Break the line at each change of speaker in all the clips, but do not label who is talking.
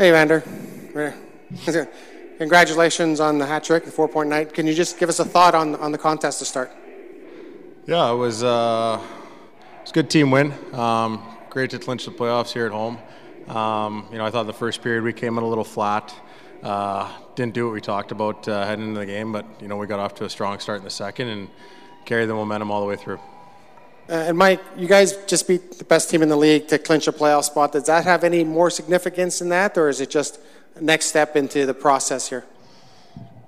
Hey, Vander. Congratulations on the hat trick, the four point night. Can you just give us a thought on, on the contest to start?
Yeah, it was, uh, a good team win. Um, great to clinch the playoffs here at home. Um, you know, I thought the first period we came in a little flat. Uh, didn't do what we talked about uh, heading into the game, but you know we got off to a strong start in the second and carried the momentum all the way through.
Uh, and Mike, you guys just beat the best team in the league to clinch a playoff spot. Does that have any more significance than that, or is it just a next step into the process here?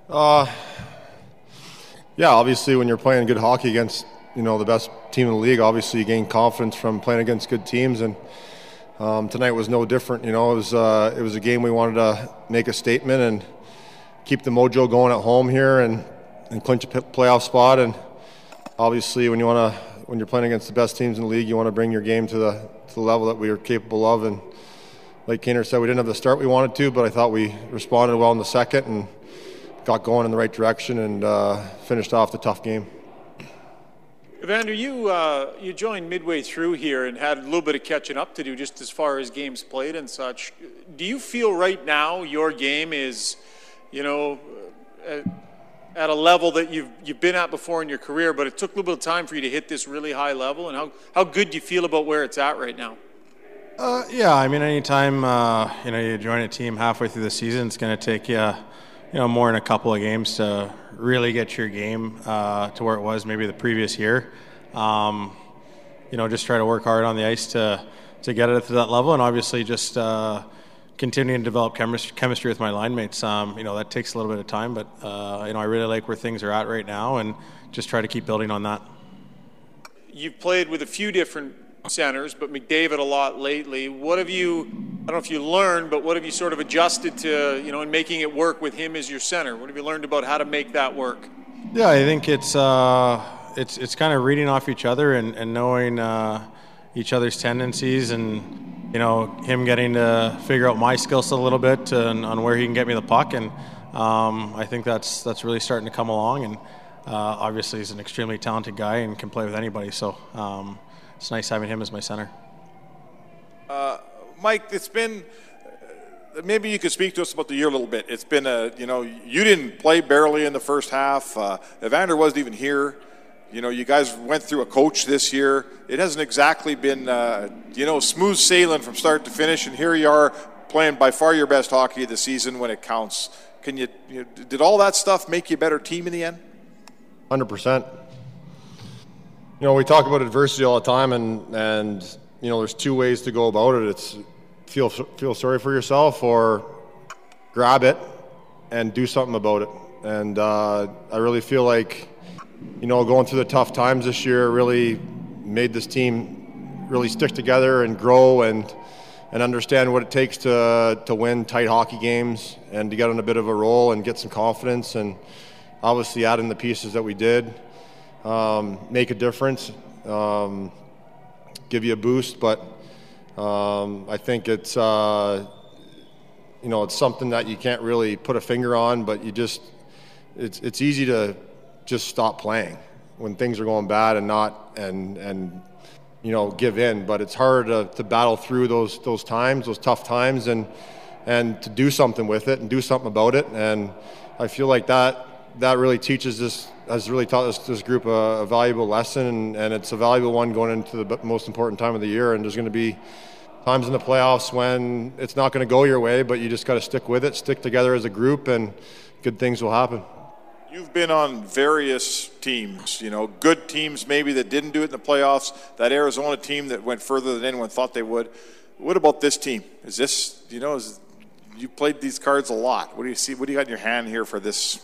Uh, yeah, obviously, when you're playing good hockey against you know the best team in the league, obviously you gain confidence from playing against good teams, and um, tonight was no different. You know, it was uh, it was a game we wanted to make a statement and keep the mojo going at home here and and clinch a playoff spot. And obviously, when you want to when you're playing against the best teams in the league, you want to bring your game to the to the level that we are capable of. And like Kaner said, we didn't have the start we wanted to, but I thought we responded well in the second and got going in the right direction and uh, finished off the tough game.
Evander, you uh, you joined midway through here and had a little bit of catching up to do, just as far as games played and such. Do you feel right now your game is, you know, at, at a level that you've you've been at before in your career, but it took a little bit of time for you to hit this really high level? And how how good do you feel about where it's at right now?
Uh, yeah, I mean, anytime uh, you know you join a team halfway through the season, it's going to take you, you know, more than a couple of games to really get your game uh, to where it was maybe the previous year. Um, you know, just try to work hard on the ice to to get it to that level, and obviously just uh, continuing to develop chemistry, chemistry with my line mates. Um, you know, that takes a little bit of time, but uh, you know, I really like where things are at right now, and just try to keep building on that.
You've played with a few different centers, but McDavid a lot lately. What have you, I don't know if you learned, but what have you sort of adjusted to, you know, in making it work with him as your center? What have you learned about how to make that work?
Yeah, I think it's uh, it's it's kind of reading off each other and, and knowing uh, each other's tendencies and you know him getting to figure out my skill set a little bit and, on where he can get me the puck and um, I think that's that's really starting to come along and uh, obviously he's an extremely talented guy and can play with anybody so. Um, it's nice having him as my center.
Uh, Mike, it's been maybe you could speak to us about the year a little bit. It's been a you know you didn't play barely in the first half. Uh, Evander wasn't even here. You know, you guys went through a coach this year. It hasn't exactly been uh, you know smooth sailing from start to finish, and here you are playing by far your best hockey of the season when it counts. Can you, you did all that stuff make you a better team in the end?
Hundred percent you know, we talk about adversity all the time, and and you know, there's two ways to go about it. It's feel feel sorry for yourself, or grab it and do something about it. And uh, I really feel like, you know, going through the tough times this year really made this team really stick together and grow and and understand what it takes to to win tight hockey games and to get on a bit of a roll and get some confidence and obviously add in the pieces that we did um, make a difference, um, give you a boost. But um, I think it's uh, you know it's something that you can't really put a finger on, but you just it's it's easy to just stop playing when things are going bad and not and and you know give in. But it's hard to, to battle through those those times, those tough times, and and to do something with it and do something about it. And I feel like that that really teaches this has really taught this, this group a, a valuable lesson, and, and, it's a valuable one going into the most important time of the year. And there's going to be times in the playoffs when it's not going to go your way, but you just got to stick with it, stick together as a group, and good things will happen.
You've been on various teams, you know, good teams maybe that didn't do it in the playoffs. That Arizona team that went further than anyone thought they would. What about this team? Is this, you know, is, you played these cards a lot. What do you see? What do you got in your hand here for this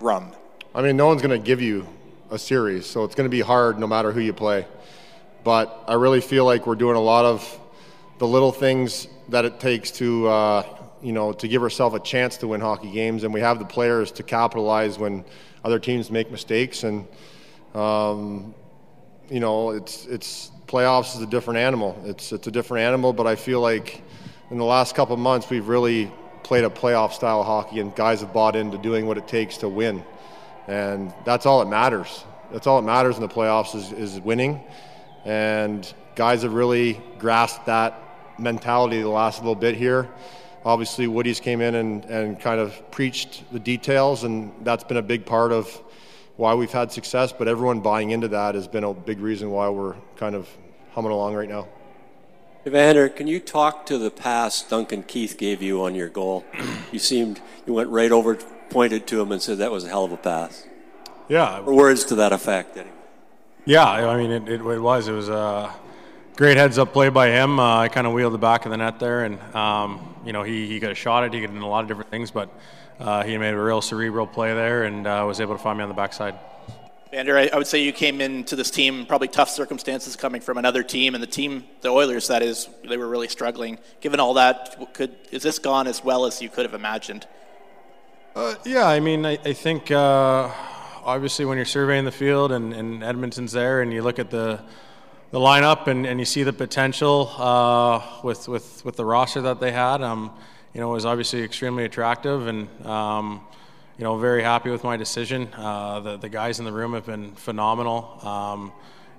run?
I mean, no one's going to give you a series, so it's going to be hard no matter who you play. But I really feel like we're doing a lot of the little things that it takes to, uh, you know, to give ourselves a chance to win hockey games, and we have the players to capitalize when other teams make mistakes. And um, you know, it's it's playoffs is a different animal. It's it's a different animal, but I feel like in the last couple months we've really played a playoff style hockey, and guys have bought into doing what it takes to win and that's all that matters. That's all that matters in the playoffs is, is winning, and guys have really grasped that mentality the last little bit here. Obviously Woody's came in and, and kind of preached the details, and that's been a big part of why we've had success. But everyone buying into that has been a big reason why we're kind of humming along right now.
Evander, can you talk to the pass Duncan Keith gave you on your goal? you seemed you went right over, pointed to him, and said that was a hell of a pass.
Yeah,
or words to that effect. Anyway.
Yeah, I mean it, it, it was. It was a great heads up play by him. Uh, I kind of wheeled the back of the net there, and um, you know he, he got a shot at it. He could do a lot of different things, but uh, he made a real cerebral play there and uh, was able to find me on the backside.
Vander, I, I, would say you came into this team probably tough circumstances coming from another team, and the team, the Oilers, that is, they were really struggling. Given all that, could is this gone as well as you could have imagined?
Uh, yeah, I mean, I, I think uh, obviously when you're surveying the field and, and, Edmonton's there, and you look at the the lineup and, and you see the potential uh, with with with the roster that they had, um, you know, it was obviously extremely attractive and. Um, you know, very happy with my decision. Uh, the, the guys in the room have been phenomenal. Um,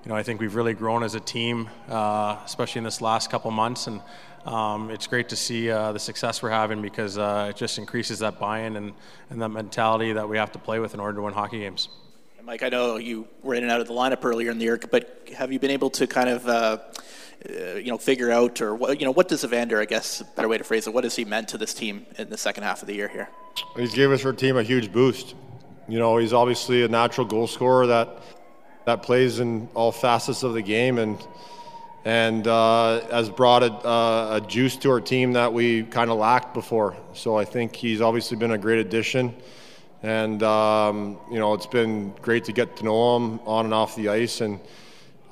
you know, I think we've really grown as a team, uh, especially in this last couple months, and um, it's great to see uh, the success we're having because uh, it just increases that buy-in and, and that mentality that we have to play with in order to win hockey games.
Mike, I know you were in and out of the lineup earlier in the year, but have you been able to kind of, uh, uh, you know, figure out, or what, you know, what does Evander, I guess, better way to phrase it, what has he meant to this team in the second half of the year here?
He's gave us our team a huge boost. You know, he's obviously a natural goal scorer that that plays in all facets of the game and and uh, has brought a, uh, a, juice to our team that we kind of lacked before. So I think he's obviously been a great addition, and um, you know it's been great to get to know him on and off the ice, and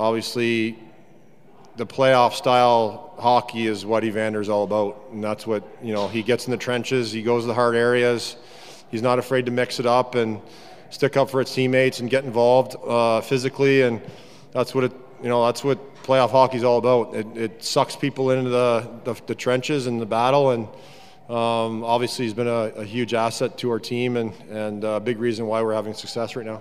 obviously the playoff style hockey is what Evander's all about, and that's what you know. He gets in the trenches, he goes to the hard areas, he's not afraid to mix it up and stick up for his teammates and get involved uh, physically, and that's what it. You know, that's what playoff hockey is all about. It, it sucks people into the, the, the trenches and the battle, and um, obviously he's been a, a, huge asset to our team and and a big reason why we're having success right now.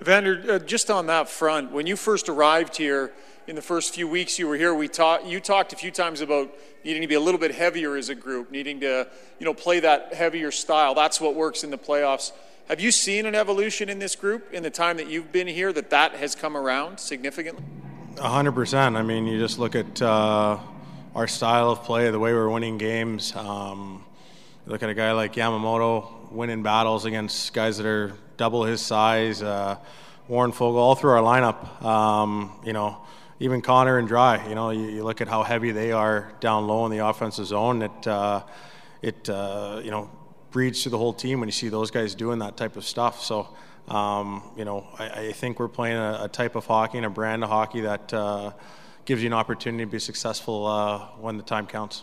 Vander, uh, just on that front, when you first arrived here in the first few weeks you were here, we talked. You talked a few times about needing to be a little bit heavier as a group, needing to, you know, play that heavier style. That's what works in the playoffs. Have you seen an evolution in this group in the time that you've been here? That that has come around significantly.
Hundred percent. I mean, you just look at uh, our style of play, the way we're winning games. Um, look at a guy like Yamamoto winning battles against guys that are double his size. Uh, Warren Foegele, all through our lineup. Um, you know, even Connor and Drai. You know, you, you, look at how heavy they are down low in the offensive zone. It uh, it uh, you know breeds to the whole team when you see those guys doing that type of stuff. So. Um, you know, I, I, think we're playing a, a, type of hockey and a brand of hockey that uh, gives you an opportunity to be successful uh, when the time counts.